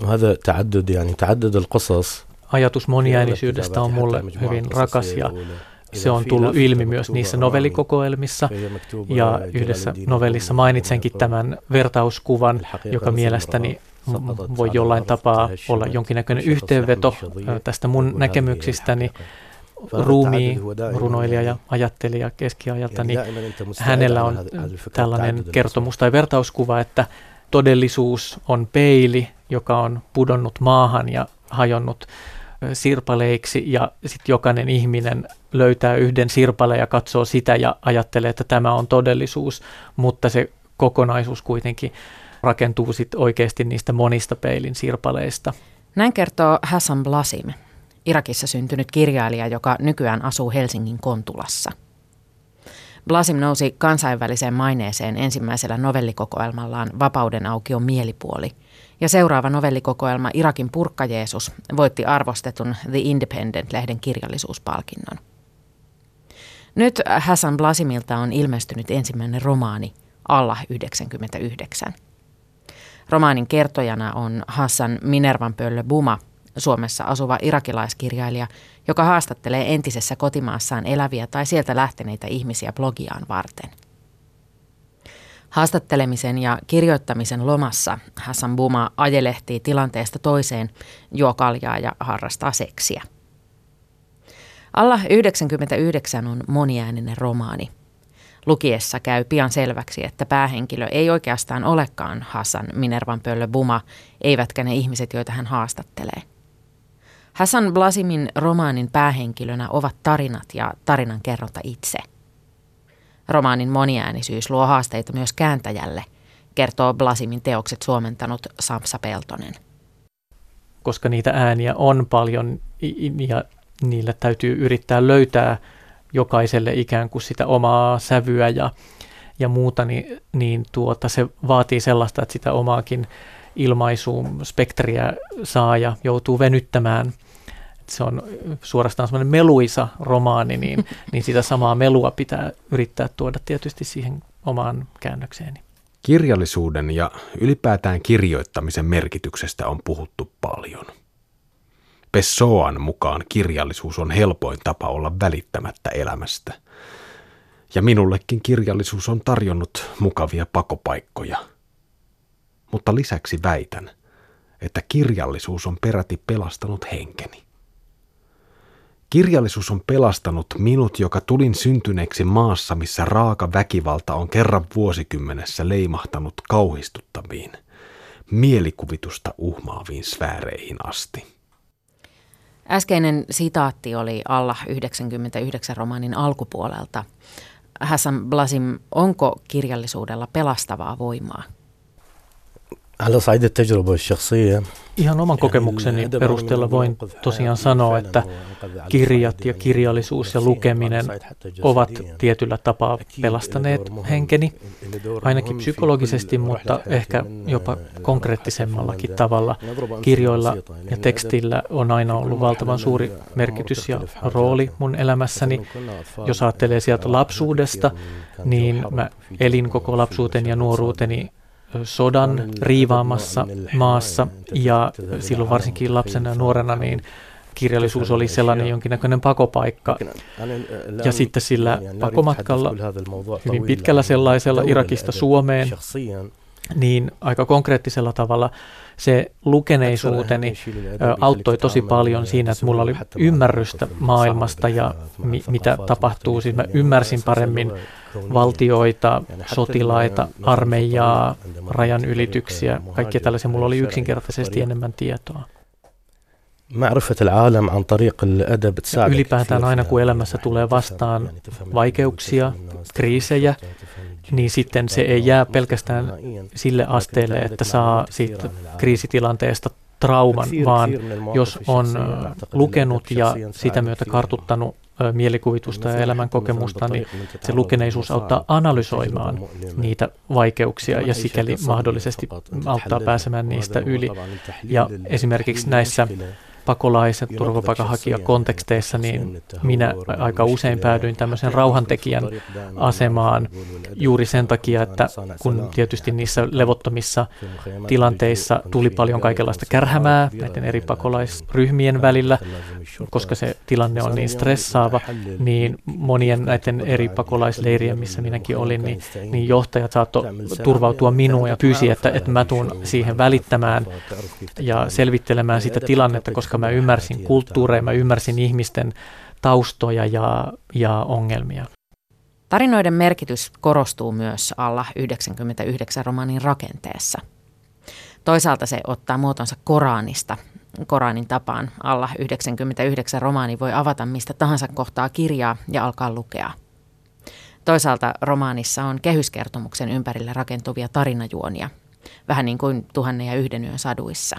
وهذا تعدد يعني تعدد القصص Ajatus moniäänisyydestä on mulle hyvin rakas ja se on tullut ilmi myös niissä novellikokoelmissa. Ja yhdessä novellissa mainitsenkin tämän vertauskuvan, joka mielestäni voi jollain tapaa olla jonkinnäköinen yhteenveto tästä mun näkemyksistäni ruumi, runoilija ja ajattelija keskiajalta, niin hänellä on tällainen kertomus tai vertauskuva, että todellisuus on peili, joka on pudonnut maahan ja hajonnut sirpaleiksi ja sitten jokainen ihminen löytää yhden sirpaleen ja katsoo sitä ja ajattelee, että tämä on todellisuus, mutta se kokonaisuus kuitenkin rakentuu sitten oikeasti niistä monista peilin sirpaleista. Näin kertoo Hassan Blasim, Irakissa syntynyt kirjailija, joka nykyään asuu Helsingin Kontulassa. Blasim nousi kansainväliseen maineeseen ensimmäisellä novellikokoelmallaan Vapauden aukion mielipuoli, ja seuraava novellikokoelma Irakin purkka Jeesus voitti arvostetun The Independent-lehden kirjallisuuspalkinnon. Nyt Hassan Blasimilta on ilmestynyt ensimmäinen romaani, Allah 99. Romaanin kertojana on Hassan Minervan pöllö Buma, Suomessa asuva irakilaiskirjailija, joka haastattelee entisessä kotimaassaan eläviä tai sieltä lähteneitä ihmisiä blogiaan varten. Haastattelemisen ja kirjoittamisen lomassa Hassan Buma ajelehtii tilanteesta toiseen, juo kaljaa ja harrastaa seksiä. Alla 99 on moniääninen romaani – Lukiessa käy pian selväksi, että päähenkilö ei oikeastaan olekaan Hassan Minervan pöllö Buma, eivätkä ne ihmiset, joita hän haastattelee. Hassan Blasimin romaanin päähenkilönä ovat tarinat ja tarinan kerronta itse. Romaanin moniäänisyys luo haasteita myös kääntäjälle, kertoo Blasimin teokset suomentanut Samsa Peltonen. Koska niitä ääniä on paljon ja niille täytyy yrittää löytää jokaiselle ikään kuin sitä omaa sävyä ja, ja muuta, niin, niin tuota, se vaatii sellaista, että sitä omaakin ilmaisuun spektriä saa ja joutuu venyttämään. Se on suorastaan semmoinen meluisa romaani, niin, niin sitä samaa melua pitää yrittää tuoda tietysti siihen omaan käännökseeni. Kirjallisuuden ja ylipäätään kirjoittamisen merkityksestä on puhuttu paljon – Pessoan mukaan kirjallisuus on helpoin tapa olla välittämättä elämästä. Ja minullekin kirjallisuus on tarjonnut mukavia pakopaikkoja. Mutta lisäksi väitän, että kirjallisuus on peräti pelastanut henkeni. Kirjallisuus on pelastanut minut, joka tulin syntyneeksi maassa, missä raaka väkivalta on kerran vuosikymmenessä leimahtanut kauhistuttaviin, mielikuvitusta uhmaaviin sfääreihin asti. Äskeinen sitaatti oli alla 99 romaanin alkupuolelta. Hassan Blasim, onko kirjallisuudella pelastavaa voimaa? Ihan oman kokemukseni perusteella voin tosiaan sanoa, että kirjat ja kirjallisuus ja lukeminen ovat tietyllä tapaa pelastaneet henkeni, ainakin psykologisesti, mutta ehkä jopa konkreettisemmallakin tavalla. Kirjoilla ja tekstillä on aina ollut valtavan suuri merkitys ja rooli mun elämässäni. Jos ajattelee sieltä lapsuudesta, niin mä elin koko lapsuuteni ja nuoruuteni sodan riivaamassa maassa. Ja silloin varsinkin lapsena ja nuorena niin kirjallisuus oli sellainen jonkinnäköinen pakopaikka. Ja sitten sillä pakomatkalla, hyvin pitkällä sellaisella Irakista Suomeen, niin aika konkreettisella tavalla se lukeneisuuteni auttoi tosi paljon siinä, että mulla oli ymmärrystä maailmasta ja mi- mitä tapahtuu. Siis mä ymmärsin paremmin valtioita, sotilaita, armeijaa, rajan ylityksiä, kaikkia tällaisia. Mulla oli yksinkertaisesti enemmän tietoa. Ylipäätään aina kun elämässä tulee vastaan vaikeuksia, kriisejä, niin sitten se ei jää pelkästään sille asteelle, että saa siitä kriisitilanteesta trauman, vaan jos on lukenut ja sitä myötä kartuttanut mielikuvitusta ja elämän kokemusta, niin se lukeneisuus auttaa analysoimaan niitä vaikeuksia ja sikäli mahdollisesti auttaa pääsemään niistä yli. Ja esimerkiksi näissä pakolaiset, turvapaikanhakijakonteksteissa, niin minä aika usein päädyin tämmöisen rauhantekijän asemaan juuri sen takia, että kun tietysti niissä levottomissa tilanteissa tuli paljon kaikenlaista kärhämää näiden eri pakolaisryhmien välillä, koska se tilanne on niin stressaava, niin monien näiden eri pakolaisleirien, missä minäkin olin, niin, niin johtajat saattoi turvautua minuun ja pyysi, että, että mä tuun siihen välittämään ja selvittelemään sitä tilannetta, koska mä ymmärsin kulttuureja, mä ymmärsin ihmisten taustoja ja, ja ongelmia. Tarinoiden merkitys korostuu myös alla 99 romaanin rakenteessa. Toisaalta se ottaa muotonsa Koranista. Koranin tapaan alla 99 romaani voi avata mistä tahansa kohtaa kirjaa ja alkaa lukea. Toisaalta romaanissa on kehyskertomuksen ympärille rakentuvia tarinajuonia, vähän niin kuin Tuhannen ja yhden yön saduissa.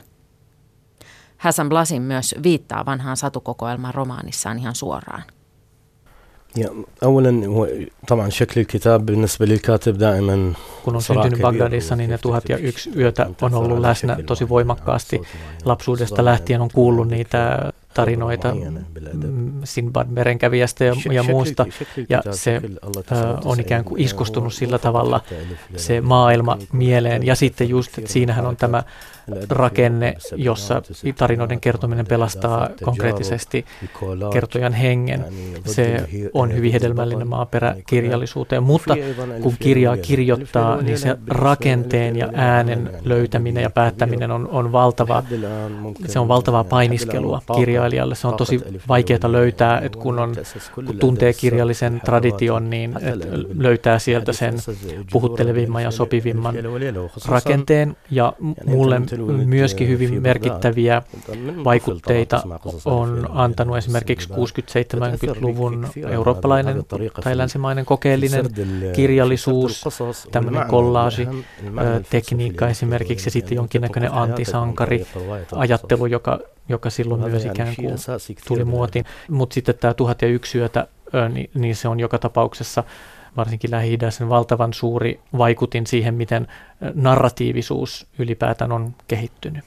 Hassan Blasin myös viittaa vanhaan satukokoelmaan romaanissaan ihan suoraan. اولا طبعا شكل الكتاب بالنسبه للكاتب دائما kun on syntynyt Bagdadissa, niin ne tuhat ja yksi yötä on ollut läsnä tosi voimakkaasti. Lapsuudesta lähtien on kuullut niitä tarinoita Sinbad merenkävijästä ja, ja muusta, ja se äh, on ikään kuin iskustunut sillä tavalla se maailma mieleen. Ja sitten just, että siinähän on tämä rakenne, jossa tarinoiden kertominen pelastaa konkreettisesti kertojan hengen. Se on hyvin hedelmällinen maaperä kirjallisuuteen, mutta kun kirjaa kirjoittaa, niin se rakenteen ja äänen löytäminen ja päättäminen on, on valtava, se on valtavaa painiskelua kirjailijalle. Se on tosi vaikeaa löytää, että kun, on, kun tuntee kirjallisen tradition, niin löytää sieltä sen puhuttelevimman ja sopivimman rakenteen. Ja mulle myöskin hyvin merkittäviä vaikutteita on antanut esimerkiksi 60-70-luvun eurooppalainen tai länsimainen kokeellinen kirjallisuus, tämmöinen kollaasi, tekniikka esimerkiksi ja sitten jonkinnäköinen antisankari ajattelu, joka, joka silloin myös ikään kuin tuli muotiin. Mutta sitten tämä tuhat ja yksi yötä, niin, niin se on joka tapauksessa varsinkin lähi sen valtavan suuri vaikutin siihen, miten narratiivisuus ylipäätään on kehittynyt.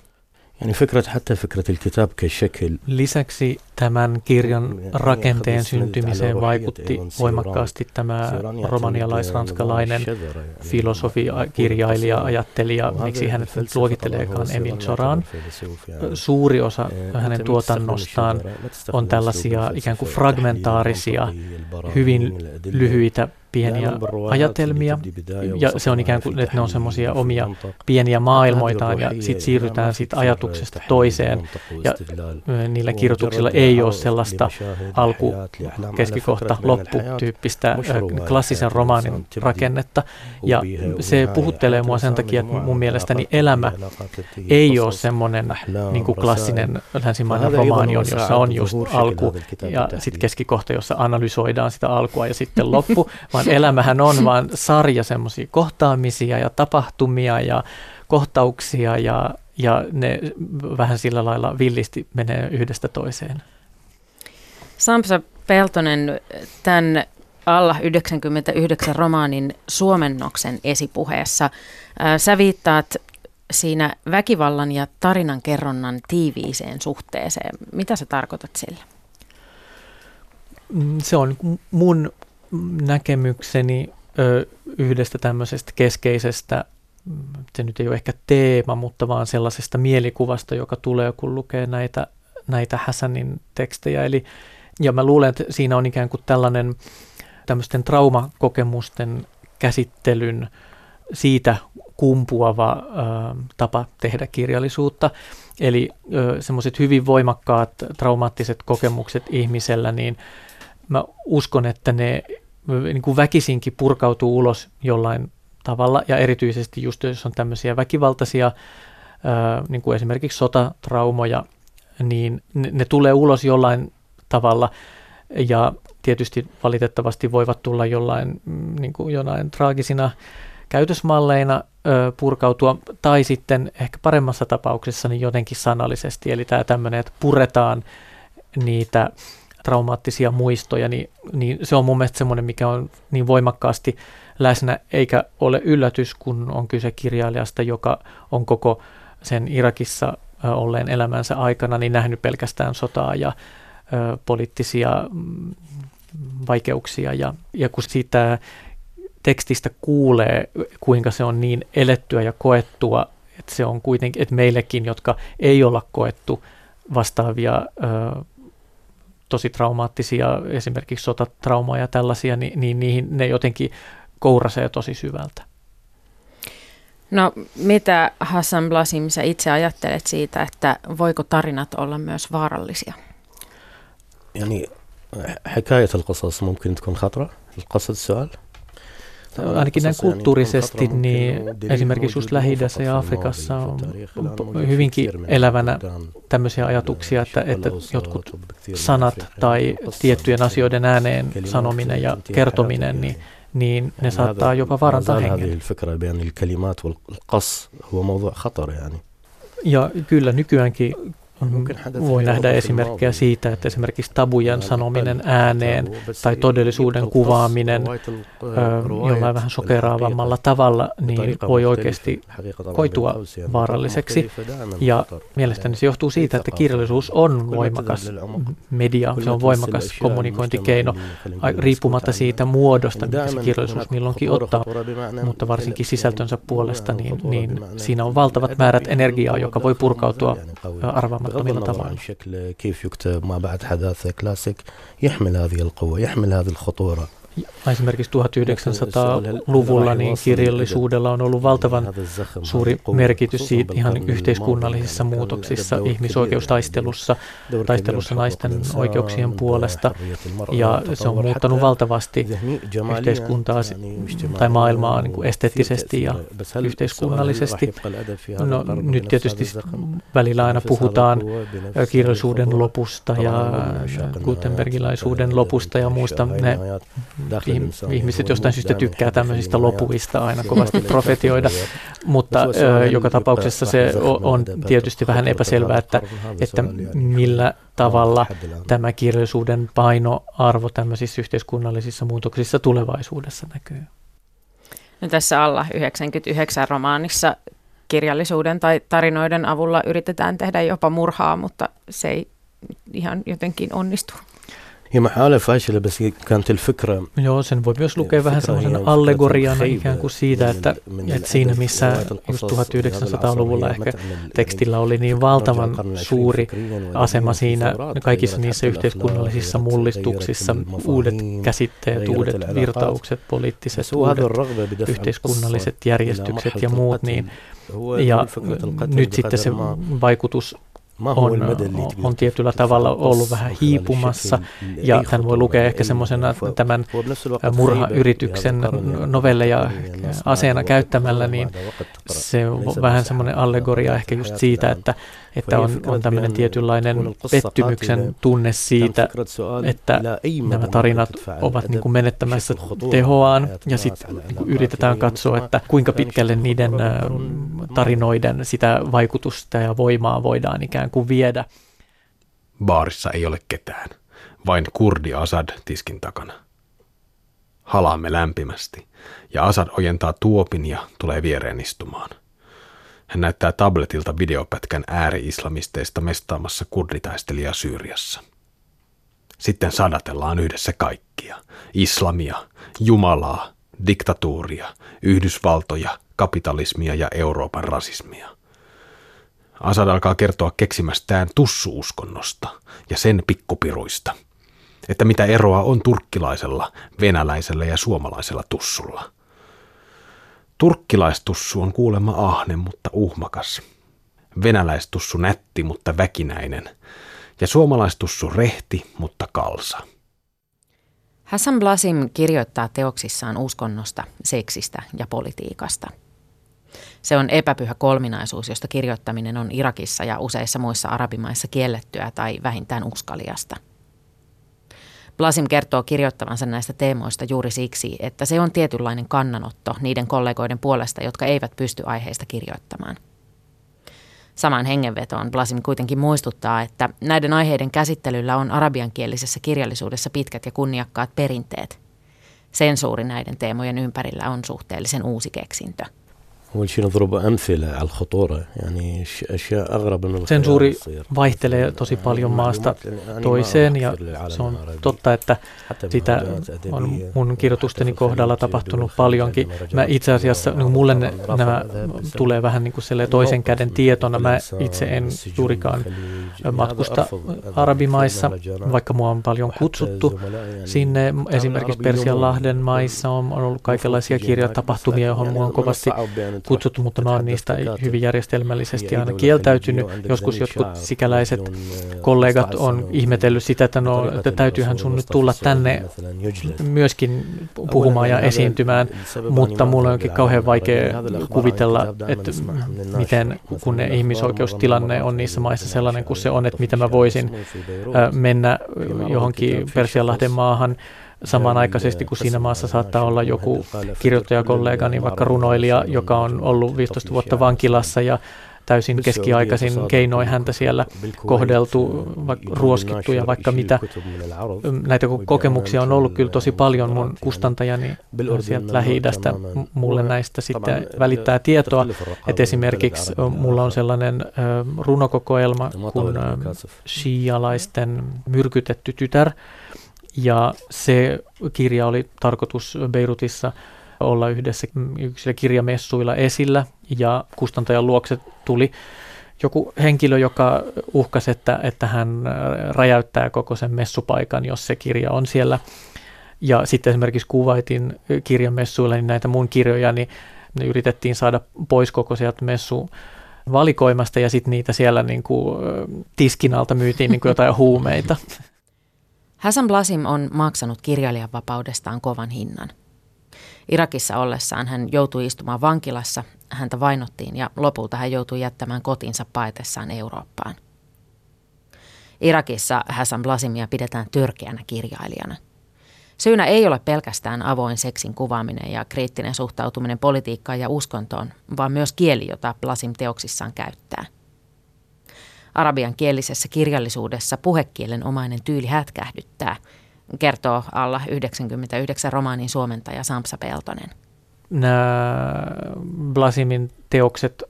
يعني فكرة حتى فكرة الكتاب كشكل Lisäksi tämän kirjan rakenteen syntymiseen vaikutti voimakkaasti tämä romanialais-ranskalainen filosofi, kirjailija, ajattelija, miksi hänet nyt luokitteleekaan Emil Zoran. Suuri osa hänen tuotannostaan on tällaisia ikään kuin fragmentaarisia, hyvin lyhyitä pieniä ajatelmia, ja se on ikään kuin, että ne on semmoisia omia pieniä maailmoitaan, ja sitten siirrytään siitä ajatuksesta toiseen, ja niillä kirjoituksilla ei ole sellaista alku, keskikohta, loppu tyyppistä klassisen romaanin rakennetta, ja se puhuttelee mua sen takia, että mun mielestäni elämä ei ole semmoinen niin kuin klassinen länsimainen romaani jossa on just alku ja sitten keskikohta, jossa analysoidaan sitä alkua ja sitten loppu, vaan elämähän on vaan sarja semmoisia kohtaamisia ja tapahtumia ja kohtauksia ja, ja ne vähän sillä lailla villisti menee yhdestä toiseen. Samsa Peltonen, tämän alla 99 romaanin suomennoksen esipuheessa. Sä viittaat siinä väkivallan ja tarinan kerronnan tiiviiseen suhteeseen. Mitä sä tarkoitat sillä? Mm, se on mun näkemykseni ö, yhdestä tämmöisestä keskeisestä, se nyt ei ole ehkä teema, mutta vaan sellaisesta mielikuvasta, joka tulee, kun lukee näitä, näitä Hassanin tekstejä. Eli, ja mä luulen, että siinä on ikään kuin tällainen tämmöisten traumakokemusten käsittelyn siitä kumpuava ö, tapa tehdä kirjallisuutta. Eli semmoiset hyvin voimakkaat traumaattiset kokemukset ihmisellä, niin mä uskon, että ne niin kuin väkisinkin purkautuu ulos jollain tavalla, ja erityisesti just jos on tämmöisiä väkivaltaisia, niin kuin esimerkiksi sotatraumoja, niin ne, ne tulee ulos jollain tavalla, ja tietysti valitettavasti voivat tulla jollain, mm, niin kuin jonain traagisina käytösmalleina purkautua, tai sitten ehkä paremmassa tapauksessa niin jotenkin sanallisesti, eli tämä tämmöinen, että puretaan niitä traumaattisia muistoja, niin, niin se on mun mielestä semmoinen, mikä on niin voimakkaasti läsnä, eikä ole yllätys, kun on kyse kirjailijasta, joka on koko sen Irakissa olleen elämänsä aikana niin nähnyt pelkästään sotaa ja ö, poliittisia mm, vaikeuksia. Ja, ja kun siitä tekstistä kuulee, kuinka se on niin elettyä ja koettua, että se on kuitenkin, että meillekin, jotka ei olla koettu vastaavia ö, tosi traumaattisia, esimerkiksi sotatraumaa ja tällaisia, niin, niin niihin ne jotenkin kourasee tosi syvältä. No mitä Hassan Blasim sä itse ajattelet siitä, että voiko tarinat olla myös vaarallisia? يعني حكاية القصص ممكن تكون خطرة القصد السؤال ainakin näin kulttuurisesti, niin esimerkiksi just lähi ja Afrikassa on hyvinkin elävänä tämmöisiä ajatuksia, että, että jotkut sanat tai tiettyjen asioiden ääneen sanominen ja kertominen, niin niin ne saattaa jopa vaarantaa hengen. Ja kyllä nykyäänkin voi nähdä esimerkkejä siitä, että esimerkiksi tabujen sanominen ääneen tai todellisuuden kuvaaminen jollain vähän sokeraavammalla tavalla, niin voi oikeasti koitua vaaralliseksi. Ja mielestäni se johtuu siitä, että kirjallisuus on voimakas media, se on voimakas kommunikointikeino, riippumatta siitä muodosta, mitä se kirjallisuus milloinkin ottaa, mutta varsinkin sisältönsä puolesta, niin, niin siinä on valtavat määrät energiaa, joka voi purkautua arvaamaan رغم طبعا. شكل كيف يكتب ما بعد حداثة كلاسيك يحمل هذه القوة يحمل هذه الخطورة. Esimerkiksi 1900-luvulla niin kirjallisuudella on ollut valtavan suuri merkitys siitä ihan yhteiskunnallisissa muutoksissa, ihmisoikeustaistelussa, taistelussa naisten oikeuksien puolesta. Ja se on muuttanut valtavasti yhteiskuntaa tai maailmaa niin kuin esteettisesti ja yhteiskunnallisesti. No, nyt tietysti välillä aina puhutaan kirjallisuuden lopusta ja Gutenbergilaisuuden lopusta ja muista. Ne ihmiset jostain syystä tykkää tämmöisistä lopuista aina kovasti profetioida, mutta joka tapauksessa se on tietysti vähän epäselvää, että, että millä tavalla tämä kirjallisuuden painoarvo tämmöisissä yhteiskunnallisissa muutoksissa tulevaisuudessa näkyy. No tässä alla 99 romaanissa kirjallisuuden tai tarinoiden avulla yritetään tehdä jopa murhaa, mutta se ei ihan jotenkin onnistu. Hieman mahale fashile, bas kantil fikra. Joo, sen voi myös lukea vähän sellaisena allegoriana ikään kuin siitä, että, että siinä missä just 1900-luvulla ehkä tekstillä oli niin valtavan suuri asema siinä kaikissa niissä yhteiskunnallisissa mullistuksissa, uudet käsitteet, uudet virtaukset, poliittiset, uudet yhteiskunnalliset järjestykset ja muut, niin ja nyt sitten se vaikutus on, on tietyllä tavalla ollut vähän hiipumassa, ja tämän voi lukea ehkä semmoisena tämän murhayrityksen novelleja aseena käyttämällä, niin se on vähän semmoinen allegoria ehkä just siitä, että että on, on tämmöinen tietynlainen pettymyksen tunne siitä, että nämä tarinat ovat niin kuin menettämässä tehoaan ja sitten niin yritetään katsoa, että kuinka pitkälle niiden tarinoiden sitä vaikutusta ja voimaa voidaan ikään kuin viedä. Baarissa ei ole ketään, vain kurdi Asad tiskin takana. Halaamme lämpimästi ja Asad ojentaa tuopin ja tulee viereen istumaan – hän näyttää tabletilta videopätkän ääri-islamisteista mestaamassa kurditaistelijaa Syyriassa. Sitten sadatellaan yhdessä kaikkia. Islamia, Jumalaa, diktatuuria, Yhdysvaltoja, kapitalismia ja Euroopan rasismia. Asad alkaa kertoa keksimästään tussuuskonnosta ja sen pikkupiruista. Että mitä eroa on turkkilaisella, venäläisellä ja suomalaisella tussulla – Turkkilaistussu on kuulemma ahne, mutta uhmakas. Venäläistussu nätti, mutta väkinäinen. Ja suomalaistussu rehti, mutta kalsa. Hassan Blasim kirjoittaa teoksissaan uskonnosta, seksistä ja politiikasta. Se on epäpyhä kolminaisuus, josta kirjoittaminen on Irakissa ja useissa muissa arabimaissa kiellettyä tai vähintään uskaliasta – Blasim kertoo kirjoittavansa näistä teemoista juuri siksi, että se on tietynlainen kannanotto niiden kollegoiden puolesta, jotka eivät pysty aiheesta kirjoittamaan. Samaan hengenvetoon Blasim kuitenkin muistuttaa, että näiden aiheiden käsittelyllä on arabiankielisessä kirjallisuudessa pitkät ja kunniakkaat perinteet. Sensuuri näiden teemojen ympärillä on suhteellisen uusi keksintö. أول شيء نضرب أمثلة على الخطورة يعني أشياء أغرب من Sensuuri vaihtelee tosi paljon maasta toiseen ja se on totta, että sitä on mun kirjoitusteni kohdalla tapahtunut paljonkin. Mä itse asiassa, niin mulle ne, nämä tulee vähän niin kuin toisen käden tietona. Mä itse en juurikaan matkusta arabimaissa, vaikka mua on paljon kutsuttu sinne. Esimerkiksi Persianlahden maissa on ollut kaikenlaisia kirjatapahtumia, johon mua on kovasti kutsuttu, mutta mä oon niistä hyvin järjestelmällisesti aina kieltäytynyt. Joskus jotkut sikäläiset kollegat on ihmetellyt sitä, että no, että täytyyhän sun nyt tulla tänne myöskin puhumaan ja esiintymään, mutta mulla onkin kauhean vaikea kuvitella, että miten kun ne ihmisoikeustilanne on niissä maissa sellainen kuin se on, että mitä mä voisin mennä johonkin Persianlahden maahan samanaikaisesti, kun siinä maassa saattaa olla joku kirjoittajakollega, niin vaikka runoilija, joka on ollut 15 vuotta vankilassa ja täysin keskiaikaisin keinoin häntä siellä kohdeltu, ruoskittu ja vaikka mitä. Näitä kokemuksia on ollut kyllä tosi paljon. Mun kustantajani sieltä lähi mulle näistä sitten välittää tietoa. Että esimerkiksi mulla on sellainen runokokoelma kuin shialaisten myrkytetty tytär, ja se kirja oli tarkoitus Beirutissa olla yhdessä yksillä kirjamessuilla esillä ja kustantajan luokse tuli joku henkilö, joka uhkasi, että, että hän räjäyttää koko sen messupaikan, jos se kirja on siellä. Ja sitten esimerkiksi kuvaitin kirjamessuilla niin näitä mun kirjoja, niin ne yritettiin saada pois koko sieltä messu valikoimasta ja sitten niitä siellä niin kuin tiskin alta myytiin niin kuin jotain huumeita. Hassan Blasim on maksanut kirjailijan vapaudestaan kovan hinnan. Irakissa ollessaan hän joutui istumaan vankilassa, häntä vainottiin ja lopulta hän joutui jättämään kotinsa paetessaan Eurooppaan. Irakissa Hassan Blasimia pidetään törkeänä kirjailijana. Syynä ei ole pelkästään avoin seksin kuvaaminen ja kriittinen suhtautuminen politiikkaan ja uskontoon, vaan myös kieli, jota Blasim teoksissaan käyttää. Arabian kielisessä kirjallisuudessa puhekielen omainen tyyli hätkähdyttää, kertoo alla 99 romaanin suomentaja Samsa Peltonen. Nämä Blasimin teokset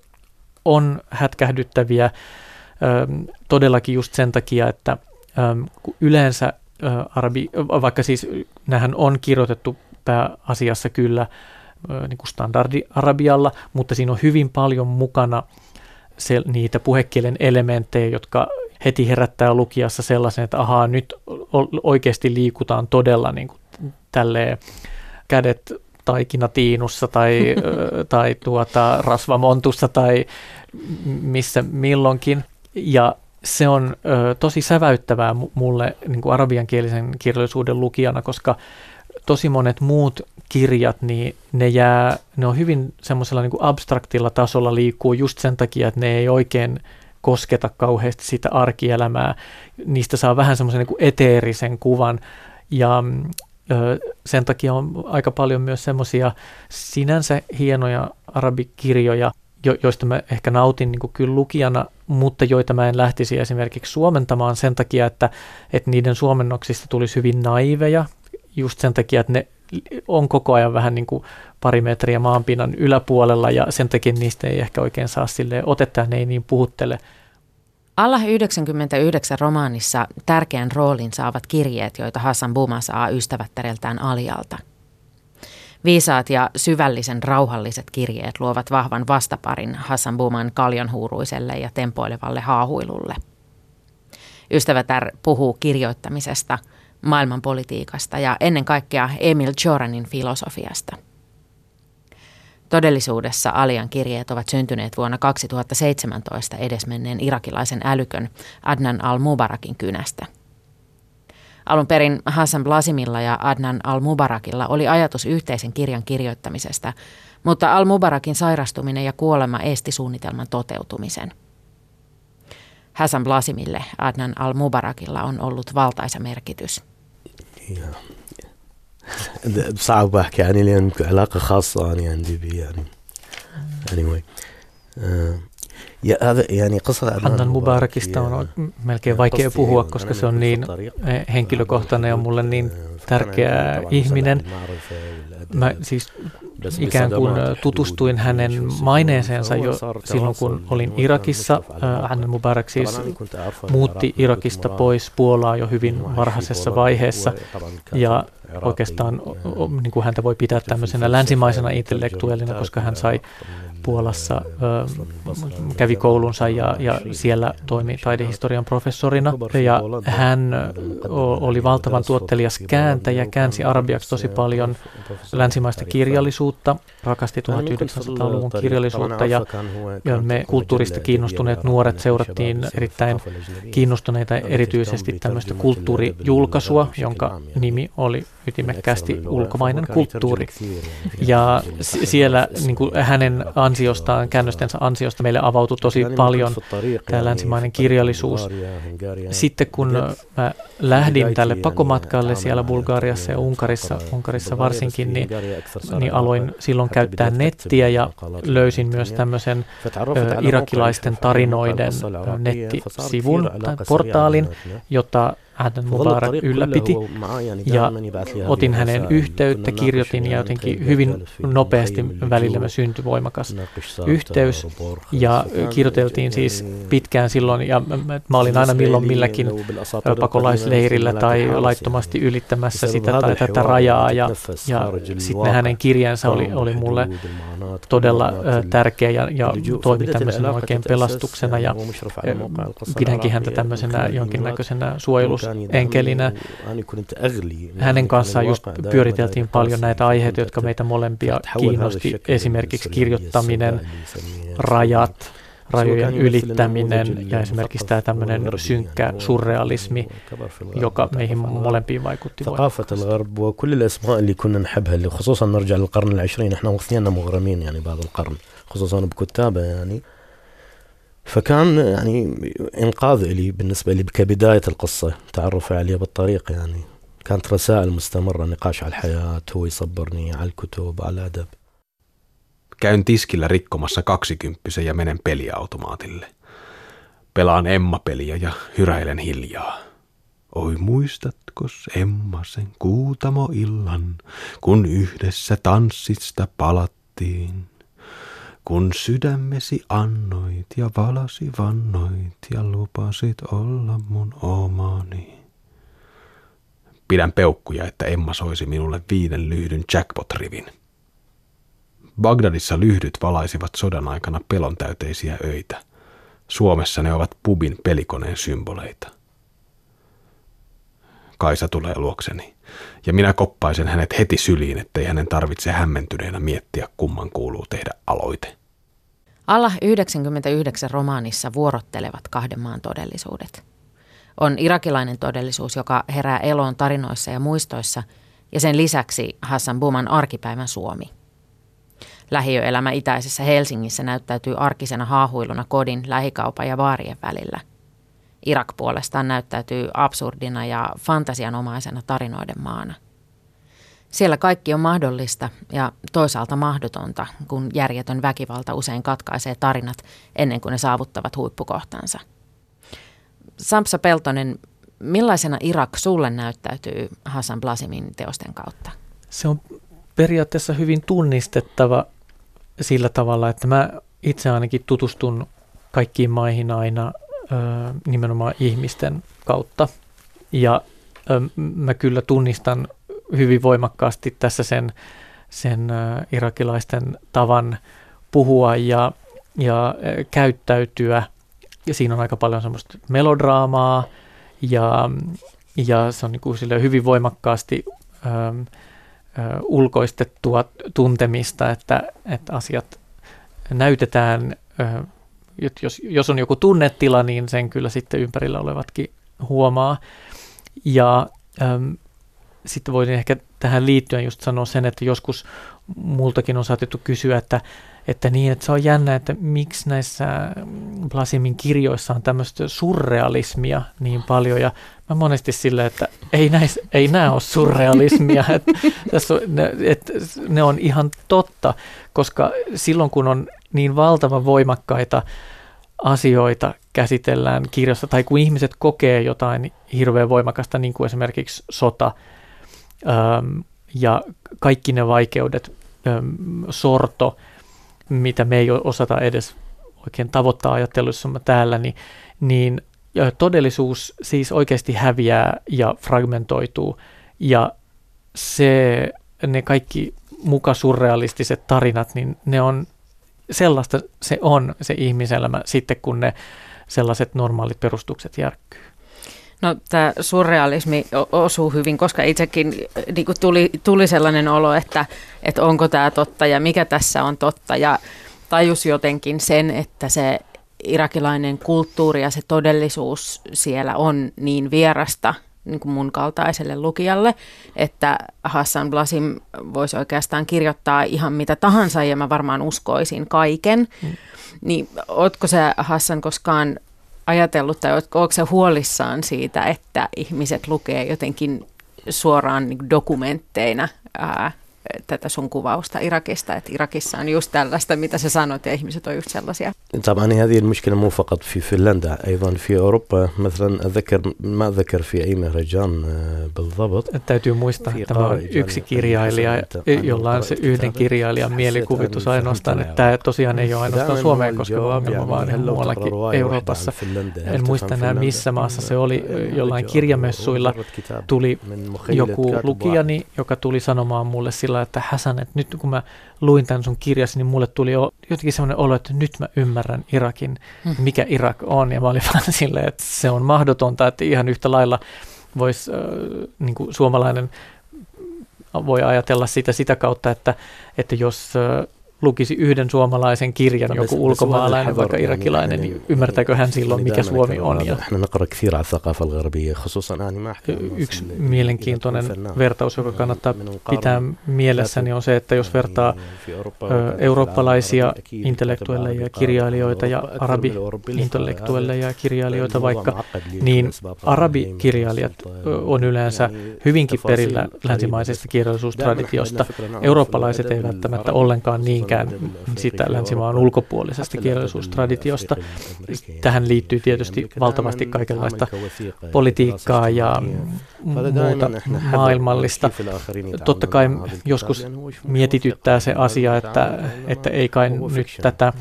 on hätkähdyttäviä todellakin just sen takia, että yleensä arabi, vaikka siis nähän on kirjoitettu pääasiassa kyllä niin kuin standardi-arabialla, mutta siinä on hyvin paljon mukana – se, niitä puhekielen elementtejä, jotka heti herättää lukijassa sellaisen, että ahaa, nyt oikeasti liikutaan todella niin kuin tälleen kädet taikinatiinussa tai, tai tuota, rasvamontussa tai missä milloinkin. Ja se on ö, tosi säväyttävää mulle niin kuin arabiankielisen kirjallisuuden lukijana, koska tosi monet muut kirjat, niin ne jää, ne on hyvin semmoisella niin abstraktilla tasolla liikkuu just sen takia, että ne ei oikein kosketa kauheasti sitä arkielämää. Niistä saa vähän semmoisen niin eteerisen kuvan ja ö, sen takia on aika paljon myös semmoisia sinänsä hienoja arabikirjoja, jo, joista mä ehkä nautin niin kyllä lukijana, mutta joita mä en lähtisi esimerkiksi suomentamaan sen takia, että, että niiden suomennoksista tulisi hyvin naiveja, just sen takia, että ne on koko ajan vähän niin kuin pari metriä maanpinnan yläpuolella ja sen takia niistä ei ehkä oikein saa sille otetta ne ei niin puhuttele. Alla 99 romaanissa tärkeän roolin saavat kirjeet, joita Hassan Buma saa ystävättäreltään Alialta. Viisaat ja syvällisen rauhalliset kirjeet luovat vahvan vastaparin Hassan Buman kaljanhuuruiselle ja tempoilevalle haahuilulle. Ystävätär puhuu kirjoittamisesta – maailmanpolitiikasta ja ennen kaikkea Emil Joranin filosofiasta. Todellisuudessa Alian kirjeet ovat syntyneet vuonna 2017 edesmenneen irakilaisen älykön Adnan al-Mubarakin kynästä. Alun perin Hassan Blasimilla ja Adnan al-Mubarakilla oli ajatus yhteisen kirjan kirjoittamisesta, mutta al-Mubarakin sairastuminen ja kuolema esti suunnitelman toteutumisen – Hassan Blasimille Adnan al-Mubarakilla on ollut valtaisa merkitys. صعب احكي يعني لأن علاقه خاصه يعني عندي به يعني anyway ja yani Hannan Mubarakista on melkein vaikea puhua, koska se on niin henkilökohtainen ja mulle niin tärkeä ihminen. Mä siis ikään kuin tutustuin hänen maineeseensa jo silloin, kun olin Irakissa. Hänen Mubarak siis muutti Irakista pois Puolaa jo hyvin varhaisessa vaiheessa ja oikeastaan niin kuin häntä voi pitää tämmöisenä länsimaisena intellektuellina, koska hän sai Puolassa kävi koulunsa ja, ja siellä toimi taidehistorian professorina. Ja hän oli valtavan tuottelias kääntäjä, käänsi arabiaksi tosi paljon länsimaista kirjallisuutta, rakasti 1900-luvun kirjallisuutta ja, me kulttuurista kiinnostuneet nuoret seurattiin erittäin kiinnostuneita erityisesti tämmöistä kulttuurijulkaisua, jonka nimi oli ytimekkäästi ulkomainen kulttuuri. Ja siellä niin kuin hänen ansiostaan, käännöstensä ansiosta meille avautui tosi paljon tämä länsimainen kirjallisuus. Sitten kun mä lähdin tälle pakomatkalle siellä Bulgariassa ja Unkarissa, Unkarissa varsinkin, niin, niin aloin silloin käyttää nettiä ja löysin myös tämmöisen irakilaisten tarinoiden nettisivun tai portaalin, jota Aden Mubarak ylläpiti. ja otin hänen yhteyttä, kirjoitin ja jotenkin hyvin nopeasti välillä syntyi voimakas yhteys. ja kirjoiteltiin siis pitkään silloin ja mä olin aina milloin milläkin pakolaisleirillä tai laittomasti ylittämässä sitä tai tätä rajaa ja, ja sitten hänen kirjensä oli, oli mulle todella tärkeä ja, ja toimi tämmöisenä oikein pelastuksena ja pidänkin häntä tämmöisenä jonkinnäköisenä suojelus enkelinä. Hänen kanssaan just pyöriteltiin paljon näitä aiheita, jotka meitä molempia kiinnosti, esimerkiksi kirjoittaminen, rajat, rajojen ylittäminen ja esimerkiksi tämä tämmöinen synkkä surrealismi, joka meihin molempiin vaikutti voimakkaasti. فكان يعني إنقاذ إلي بالنسبة لي كبداية القصة تعرف عليه بالطريق يعني كانت رسائل مستمرة نقاش على الحياة هو يصبرني على الكتب على الأدب Käyn tiskillä rikkomassa kaksikymppisen ja menen peliautomaatille. Pelaan Emma-peliä ja hyräilen hiljaa. Oi muistatko Emma sen kuutamo illan, kun yhdessä tanssista palattiin? Kun sydämesi annoit ja valasi vannoit ja lupasit olla mun omani. Pidän peukkuja, että Emma soisi minulle viiden lyhdyn jackpot-rivin. Bagdadissa lyhdyt valaisivat sodan aikana pelon täyteisiä öitä. Suomessa ne ovat pubin pelikoneen symboleita. Kaisa tulee luokseni, ja minä koppaisen hänet heti syliin, ettei hänen tarvitse hämmentyneenä miettiä, kumman kuuluu tehdä aloite. Alla 99 romaanissa vuorottelevat kahden maan todellisuudet. On irakilainen todellisuus, joka herää eloon tarinoissa ja muistoissa, ja sen lisäksi Hassan Buman arkipäivän Suomi. Lähiöelämä itäisessä Helsingissä näyttäytyy arkisena haahuiluna kodin, lähikaupan ja vaarien välillä – Irak puolestaan näyttäytyy absurdina ja fantasianomaisena tarinoiden maana. Siellä kaikki on mahdollista ja toisaalta mahdotonta, kun järjetön väkivalta usein katkaisee tarinat ennen kuin ne saavuttavat huippukohtansa. Samsa Peltonen, millaisena Irak sulle näyttäytyy Hassan Blasimin teosten kautta? Se on periaatteessa hyvin tunnistettava sillä tavalla, että mä itse ainakin tutustun kaikkiin maihin aina nimenomaan ihmisten kautta. Ja mä kyllä tunnistan hyvin voimakkaasti tässä sen, sen irakilaisten tavan puhua ja, ja käyttäytyä. Ja siinä on aika paljon semmoista melodraamaa ja, ja se on niin kuin hyvin voimakkaasti ähm, äh, ulkoistettua tuntemista, että, että asiat näytetään äh, jos, jos on joku tunnetila, niin sen kyllä sitten ympärillä olevatkin huomaa. Ja äm, sitten voisin ehkä tähän liittyen just sanoa sen, että joskus multakin on saatettu kysyä, että, että niin, että se on jännä, että miksi näissä Blasimin kirjoissa on tämmöistä surrealismia niin paljon, ja mä monesti silleen, että ei, näis, ei nämä ole surrealismia, että, tässä on, ne, että ne on ihan totta, koska silloin kun on niin valtavan voimakkaita asioita käsitellään kirjassa, tai kun ihmiset kokee jotain hirveän voimakasta, niin kuin esimerkiksi sota, ähm, ja kaikki ne vaikeudet, sorto, mitä me ei osata edes oikein tavoittaa ajattelussamme täällä, niin, niin todellisuus siis oikeasti häviää ja fragmentoituu ja se, ne kaikki muka surrealistiset tarinat, niin ne on sellaista se on se ihmiselämä sitten, kun ne sellaiset normaalit perustukset järkkyy. No tämä surrealismi osuu hyvin, koska itsekin niin tuli, tuli sellainen olo, että, että onko tämä totta ja mikä tässä on totta. Ja tajus jotenkin sen, että se irakilainen kulttuuri ja se todellisuus siellä on niin vierasta niin kuin mun kaltaiselle lukijalle, että Hassan Blasim voisi oikeastaan kirjoittaa ihan mitä tahansa ja mä varmaan uskoisin kaiken. Mm. Niin ootko sä Hassan koskaan ajatellut tai ootko se huolissaan siitä, että ihmiset lukee jotenkin suoraan niin dokumentteina ää, tätä sun kuvausta Irakista, että Irakissa on just tällaista, mitä sä sanot, ja ihmiset on just sellaisia. طبعا هذه المشكلة مو فقط في فنلندا أيضا في أوروبا مثلا أذكر ما أذكر في أي مهرجان بالضبط Täytyy muistaa, että tämä on yksi kirjailija, jolla on se yhden kirjailijan mielikuvitus ainoastaan, että tämä tosiaan ei ole ainoastaan Suomeen koskeva ongelma, vaan ihan muuallakin Euroopassa. En muista enää missä maassa se oli, jollain kirjamessuilla tuli joku lukijani, joka tuli sanomaan mulle sillä sillä että Häsan, että nyt kun mä luin tämän sun kirjasi, niin mulle tuli jo jotenkin semmoinen olo, että nyt mä ymmärrän Irakin, hmm. mikä Irak on. Ja mä olin vaan silleen, että se on mahdotonta, että ihan yhtä lailla voisi äh, niin suomalainen voi ajatella sitä sitä kautta, että, että jos lukisi yhden suomalaisen kirjan joku ulkomaalainen, vaikka irakilainen, niin ymmärtääkö hän silloin, mikä Suomi on? Ja yksi mielenkiintoinen vertaus, joka kannattaa pitää mielessäni, on se, että jos vertaa eurooppalaisia intellektuelleja ja kirjailijoita ja arabi-intellektuelleja ja kirjailijoita vaikka, niin arabikirjailijat on yleensä hyvinkin perillä länsimaisesta kirjallisuustraditiosta. Eurooppalaiset eivät välttämättä ollenkaan niinkään niinkään sitä länsimaan ulkopuolisesta kirjallisuustraditiosta. Tähän liittyy tietysti valtavasti kaikenlaista politiikkaa ja muuta maailmallista. Totta kai joskus mietityttää se asia, että, että ei kai nyt tätä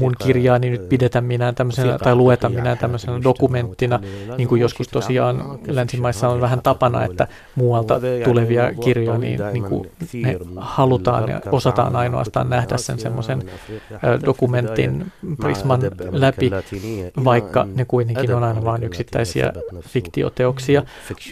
mun kirjaani nyt pidetä minä tämmöisenä tai lueta minä tämmöisenä dokumenttina, niin kuin joskus tosiaan länsimaissa on vähän tapana, että muualta tulevia kirjoja niin, niin kuin ne halutaan ja osataan ainoastaan nähdä sen semmoisen dokumentin prisman läpi, vaikka ne kuitenkin on aina vain yksittäisiä fiktioteoksia.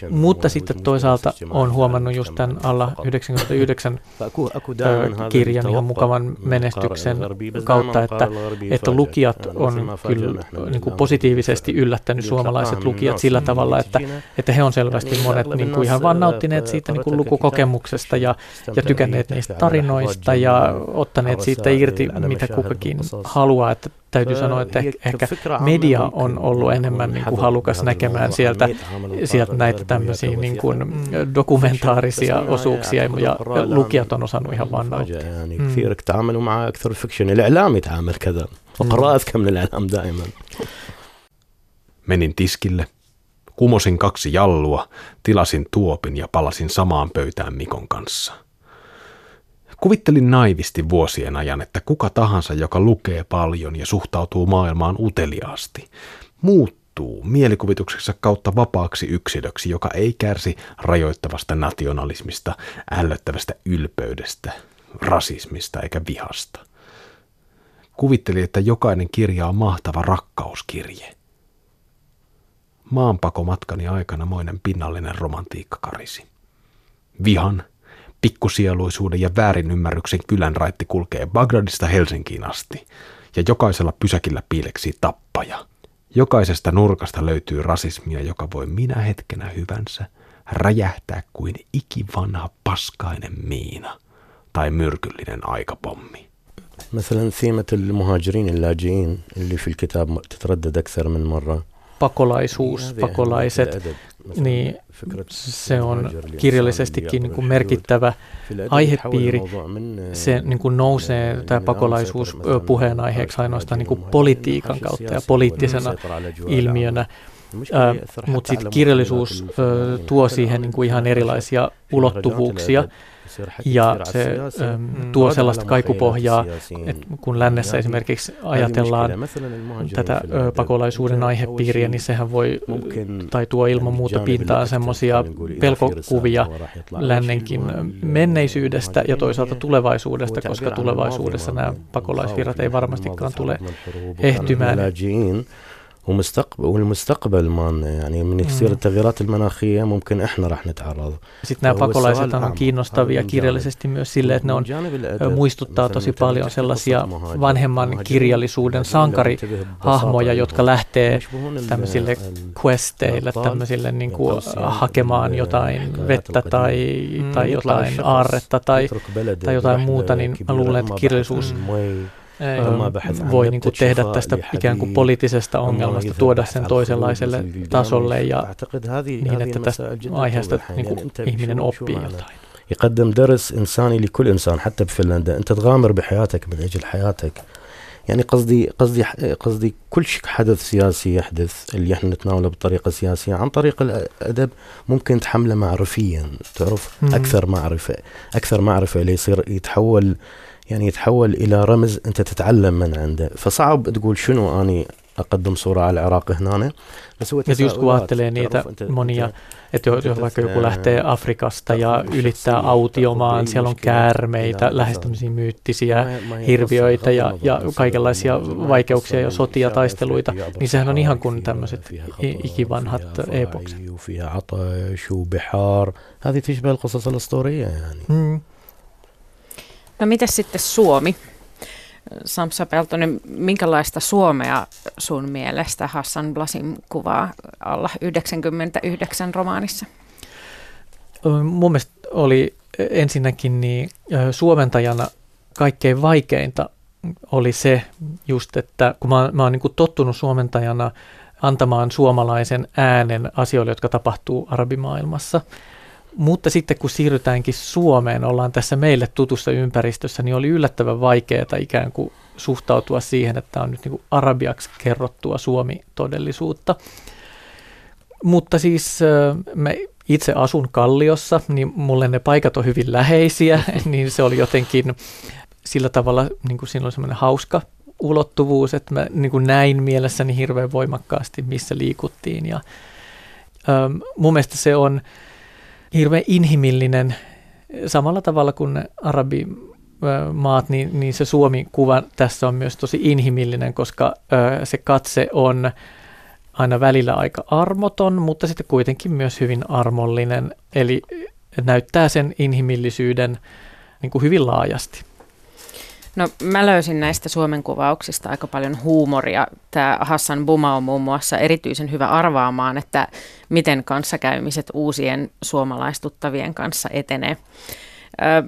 Mutta sitten toisaalta on huomannut just tämän alla 99 kirjan ihan mukavan menestyksen kautta, että, että lukijat on kyllä niin kuin positiivisesti yllättänyt suomalaiset lukijat sillä tavalla, että, että he on selvästi monet niin kuin ihan vaan nauttineet siitä niin kuin lukukokemuksesta ja, ja tykänneet niistä tarinoista ja ottaneet siitä irti, mitä kukakin haluaa. Että täytyy sanoa, että ehkä media on ollut enemmän niin kuin halukas näkemään sieltä, sieltä näitä tämmöisiä niin kuin dokumentaarisia osuuksia ja lukijat on osannut ihan vaan nauttia. Menin tiskille, kumosin kaksi jallua, tilasin tuopin ja palasin samaan pöytään Mikon kanssa – Kuvittelin naivisti vuosien ajan, että kuka tahansa, joka lukee paljon ja suhtautuu maailmaan uteliaasti, muuttuu mielikuvituksensa kautta vapaaksi yksilöksi, joka ei kärsi rajoittavasta nationalismista, ällöttävästä ylpeydestä, rasismista eikä vihasta. Kuvittelin, että jokainen kirja on mahtava rakkauskirje. Maanpakomatkani aikana moinen pinnallinen romantiikka karisi. Vihan, Pikkusieluisuuden ja väärinymmärryksen kylän raitti kulkee Bagdadista Helsinkiin asti, ja jokaisella pysäkillä piileksi tappaja. Jokaisesta nurkasta löytyy rasismia, joka voi minä hetkenä hyvänsä räjähtää kuin ikivanha paskainen miina tai myrkyllinen aikapommi. مثلا ثيمة المهاجرين اللاجئين اللي في الكتاب تتردد أكثر من مرة pakolaisuus, pakolaiset, niin se on kirjallisestikin niin kuin merkittävä aihepiiri. Se niin kuin nousee, tämä pakolaisuus puheenaiheeksi ainoastaan niin kuin politiikan kautta ja poliittisena ilmiönä. mutta sitten kirjallisuus tuo siihen niin kuin ihan erilaisia ulottuvuuksia ja se ähm, tuo sellaista kaikupohjaa, että kun lännessä esimerkiksi ajatellaan tätä pakolaisuuden aihepiiriä, niin sehän voi, tai tuo ilman muuta pintaan semmoisia pelkokuvia lännenkin menneisyydestä ja toisaalta tulevaisuudesta, koska tulevaisuudessa nämä pakolaisvirrat ei varmastikaan tule ehtymään. ومستقبل والمستقبل مالنا يعني من كثير التغييرات المناخية ممكن احنا راح نتعرض. Sitten nämä pakolaiset on kiinnostavia kirjallisesti myös sille, että ne on, muistuttaa tosi paljon sellaisia vanhemman kirjallisuuden sankarihahmoja, jotka lähtee tämmöisille questeille, tämmöisille niin kuin hakemaan jotain vettä tai, tai jotain aarretta tai, tai jotain muuta, niin mä luulen, että kirjallisuus voi niin kuin tehdä tästä ikään kuin poliittisesta ongelmasta, tuoda sen toisenlaiselle tasolle ja niin, että tästä aiheesta niin kuin ihminen oppii jotain. يقدم درس إنساني لكل إنسان حتى بفنلندا أنت تغامر بحياتك من أجل حياتك. يعني قصدي قصدي قصدي كل حدث سياسي يحدث اللي إحنا نتناوله بطريقة سياسية عن طريق الأدب ممكن تحمله معرفيا تعرف؟ أكثر معرفه أكثر معرفة ليصير يتحول يعني يتحول إلى رمز أنت تتعلم من عنده فصعب تقول شنو أني أقدم صورة على العراق هنا بس هو ja just kun ajattelee niitä monia, että jos vaikka joku lähtee Afrikasta ja ylittää autiomaan, siellä on käärmeitä, lähes tämmöisiä myyttisiä hirviöitä ja, ja kaikenlaisia vaikeuksia ja sotia, taisteluita, niin sehän on ihan kuin tämmöiset ikivanhat epokset. هذه تشبه القصص الأسطورية يعني. No miten sitten Suomi? Samsa Peltonen, minkälaista Suomea sun mielestä Hassan Blasim kuvaa alla 99 romaanissa? Mun mielestä oli ensinnäkin niin suomentajana kaikkein vaikeinta oli se just, että kun mä, mä oon niin tottunut suomentajana antamaan suomalaisen äänen asioille, jotka tapahtuu arabimaailmassa – mutta sitten kun siirrytäänkin Suomeen, ollaan tässä meille tutussa ympäristössä, niin oli yllättävän vaikeaa ikään kuin suhtautua siihen, että on nyt niin kuin arabiaksi kerrottua Suomi-todellisuutta. Mutta siis me itse asun Kalliossa, niin mulle ne paikat on hyvin läheisiä, niin se oli jotenkin sillä tavalla, niin kuin siinä oli semmoinen hauska ulottuvuus, että mä niin kuin näin mielessäni hirveän voimakkaasti, missä liikuttiin. Ja, ähm, mun mielestä se on hirveän inhimillinen samalla tavalla kuin ne arabimaat, niin, niin se Suomi-kuva tässä on myös tosi inhimillinen, koska ö, se katse on aina välillä aika armoton, mutta sitten kuitenkin myös hyvin armollinen, eli näyttää sen inhimillisyyden niin kuin hyvin laajasti. No mä löysin näistä Suomen kuvauksista aika paljon huumoria. Tämä Hassan Buma on muun muassa erityisen hyvä arvaamaan, että miten kanssakäymiset uusien suomalaistuttavien kanssa etenee. Ö,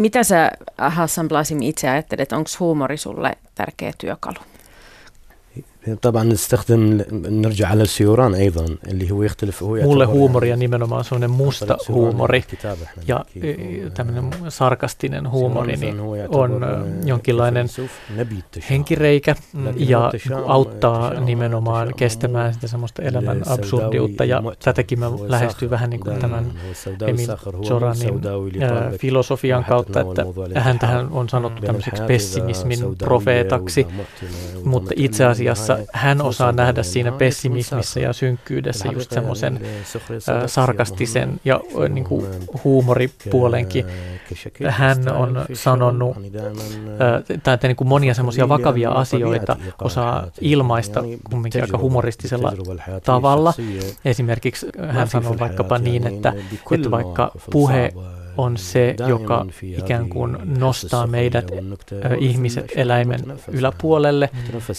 mitä sä Hassan Blasim itse ajattelet, onko huumori sulle tärkeä työkalu? طبعا نستخدم نرجع على السيوران ايضا اللي هو يختلف هو Mulle huumoria nimenomaan sellainen musta huumori ja tämmöinen sarkastinen huumori niin on jonkinlainen henkireikä ja auttaa nimenomaan kestämään sitä semmoista elämän absurdiutta ja tätäkin mä lähestyn vähän niin kuin tämän Emil Zoranin filosofian kautta, että hän tähän on sanottu tämmöiseksi pessimismin profeetaksi, mutta itse asiassa hän osaa nähdä siinä pessimismissä ja synkkyydessä just semmoisen sarkastisen ja niin kuin huumoripuolenkin. Hän on sanonut, tai niin kuin monia semmoisia vakavia asioita osaa ilmaista kumminkin aika humoristisella tavalla. Esimerkiksi hän sanoo vaikkapa niin, että, että vaikka puhe on se, joka ikään kuin nostaa meidät ihmiset eläimen yläpuolelle,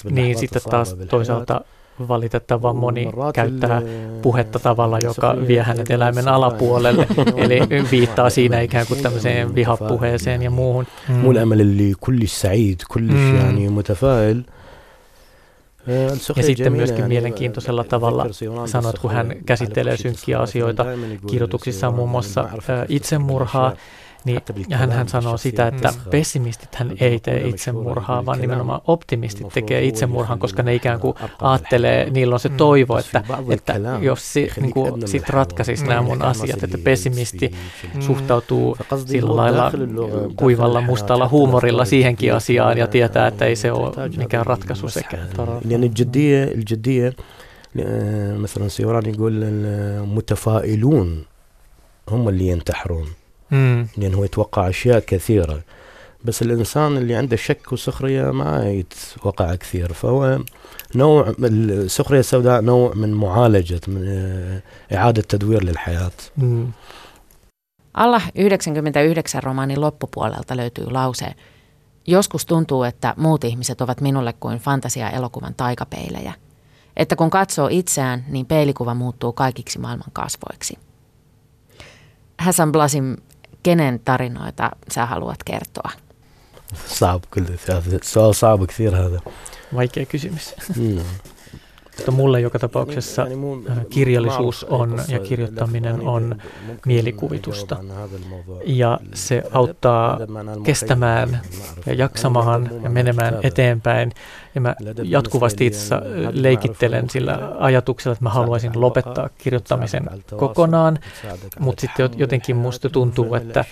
niin sitten taas toisaalta valitettavan moni käyttää puhetta tavalla, joka vie hänet eläimen alapuolelle, eli viittaa siinä ikään kuin tämmöiseen vihapuheeseen ja muuhun. Mm. Ja sitten myöskin mielenkiintoisella tavalla sanoit, kun hän käsittelee synkkiä asioita kirjoituksissaan muun muassa itsemurhaa, Niin, ja hän, hän sanoo sitä, että pessimistit hän ei tee itsemurhaa, vaan nimenomaan optimistit tekee itsemurhan, koska ne ikään kuin ajattelee, niillä on se toivo, että, että jos si, niin kuin, sit ratkaisisi nämä mun asiat, että pessimisti suhtautuu sillä lailla kuivalla mustalla huumorilla siihenkin asiaan ja tietää, että ei se ole mikään ratkaisu sekään. مثلا سيوران يقول المتفائلون هم اللي ينتحرون لأن هو يتوقع أشياء كثيرة بس الإنسان اللي عنده شك وسخرية ما يتوقع كثير فهو نوع السخرية السوداء نوع من معالجة من إعادة تدوير للحياة Alla 99 romaanin loppupuolelta löytyy lause, joskus tuntuu, että muut ihmiset ovat minulle kuin fantasia-elokuvan taikapeilejä – että kun katsoo itseään, niin peilikuva muuttuu kaikiksi maailman kasvoiksi. Hassan Blasim, kenen tarinoita sä haluat kertoa? صعب كل سؤال صعب كثير هذا Vaikea kysymys. Mm. Mutta mulle joka tapauksessa äh, kirjallisuus on ja kirjoittaminen on mielikuvitusta. Ja se auttaa kestämään ja jaksamaan ja menemään eteenpäin. ja mä jatkuvasti itse leikittelen sillä ajatuksella, että mä haluaisin lopettaa kirjoittamisen kokonaan, mutta sitten jotenkin musta tuntuu, että,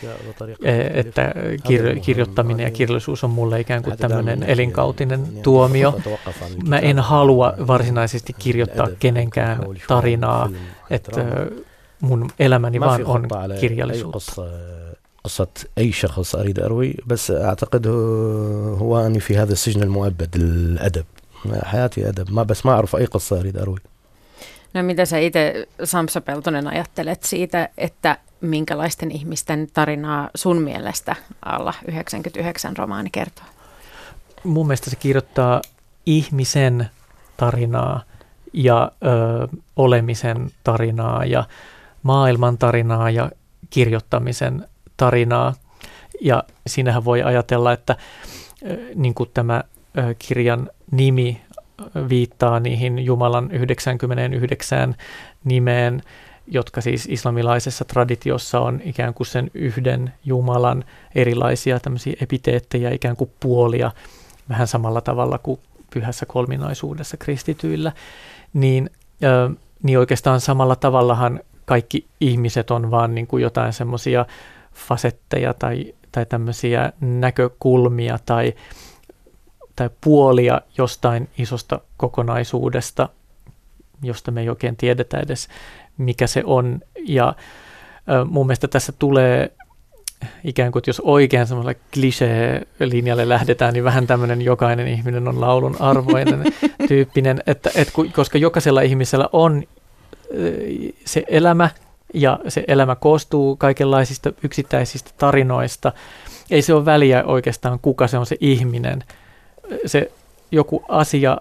että kir- kirjoittaminen ja kirjallisuus on mulle ikään kuin tämmöinen elinkautinen tuomio. Mä en halua varsinaisesti varsinaisesti kirjoittaa kenenkään tarinaa, että mun elämäni vaan on kirjallisuutta. قصة أي شخص أريد أروي بس أعتقد هو أني في هذا السجن المؤبد الأدب حياتي أدب ما بس ما أعرف أي قصة أريد أروي No mitä sä itse, Samsa Peltonen, ajattelet siitä, että minkälaisten ihmisten tarinaa sun mielestä alla 99 romaani kertoo? Mun mielestä se kirjoittaa ihmisen tarinaa ja ö, olemisen tarinaa ja maailman tarinaa ja kirjoittamisen tarinaa. Ja siinähän voi ajatella, että niin kuin tämä kirjan nimi viittaa niihin Jumalan 99 nimeen, jotka siis islamilaisessa traditiossa on ikään kuin sen yhden Jumalan erilaisia tämmöisiä epiteettejä, ikään kuin puolia, vähän samalla tavalla kuin pyhässä kolminaisuudessa kristityillä niin, niin oikeastaan samalla tavallahan kaikki ihmiset on vaan niin kuin jotain semmoisia fasetteja tai, tai tämmöisiä näkökulmia tai, tai puolia jostain isosta kokonaisuudesta, josta me ei oikein tiedetä edes, mikä se on. Ja mun mielestä tässä tulee ikään kuin, jos oikein semmoiselle klisee-linjalle lähdetään, niin vähän tämmöinen jokainen ihminen on laulun arvoinen tyyppinen, että, että koska jokaisella ihmisellä on se elämä ja se elämä koostuu kaikenlaisista yksittäisistä tarinoista. Ei se ole väliä oikeastaan, kuka se on se ihminen. Se joku asia,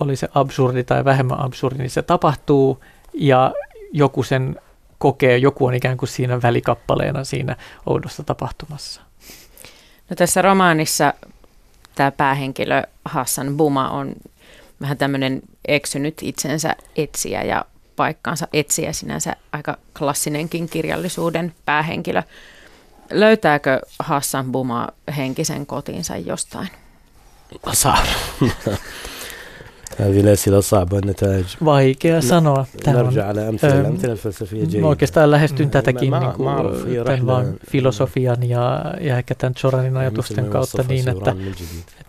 oli se absurdi tai vähemmän absurdi, niin se tapahtuu ja joku sen kokee, joku on ikään kuin siinä välikappaleena siinä oudossa tapahtumassa. No tässä romaanissa tämä päähenkilö Hassan Buma on vähän tämmöinen eksynyt itsensä etsiä ja paikkaansa etsiä sinänsä aika klassinenkin kirjallisuuden päähenkilö. Löytääkö Hassan Buma henkisen kotinsa jostain? Saa. هذه الأسئلة صعبة النتائج Vaikea sanoa. Tämä on, ähm, oikeastaan lähestyn tätäkin niin kuin, tämän vaan filosofian ja, ja ehkä tämän Choranin ajatusten kautta niin, että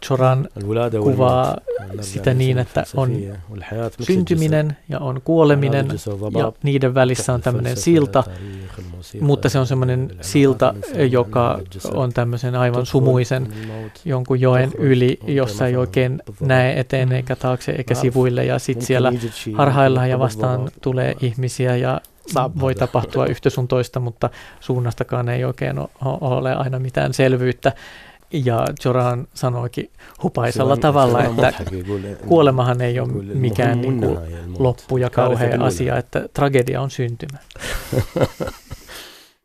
Choran kuvaa sitä niin, että on syntyminen ja on kuoleminen ja niiden välissä on tämmöinen silta, mutta se on semmoinen silta, joka on tämmöisen aivan sumuisen jonkun joen yli, jossa ei oikein näe eteen eikä taakse eikä sivuille ja sitten siellä harhaillaan ja vastaan tulee ihmisiä ja voi tapahtua yhtä sun toista, mutta suunnastakaan ei oikein ole aina mitään selvyyttä. Ja Joran sanoikin hupaisella tavalla, että kuolemahan ei ole mikään niin kuin loppu ja kauhea asia, että tragedia on syntymä.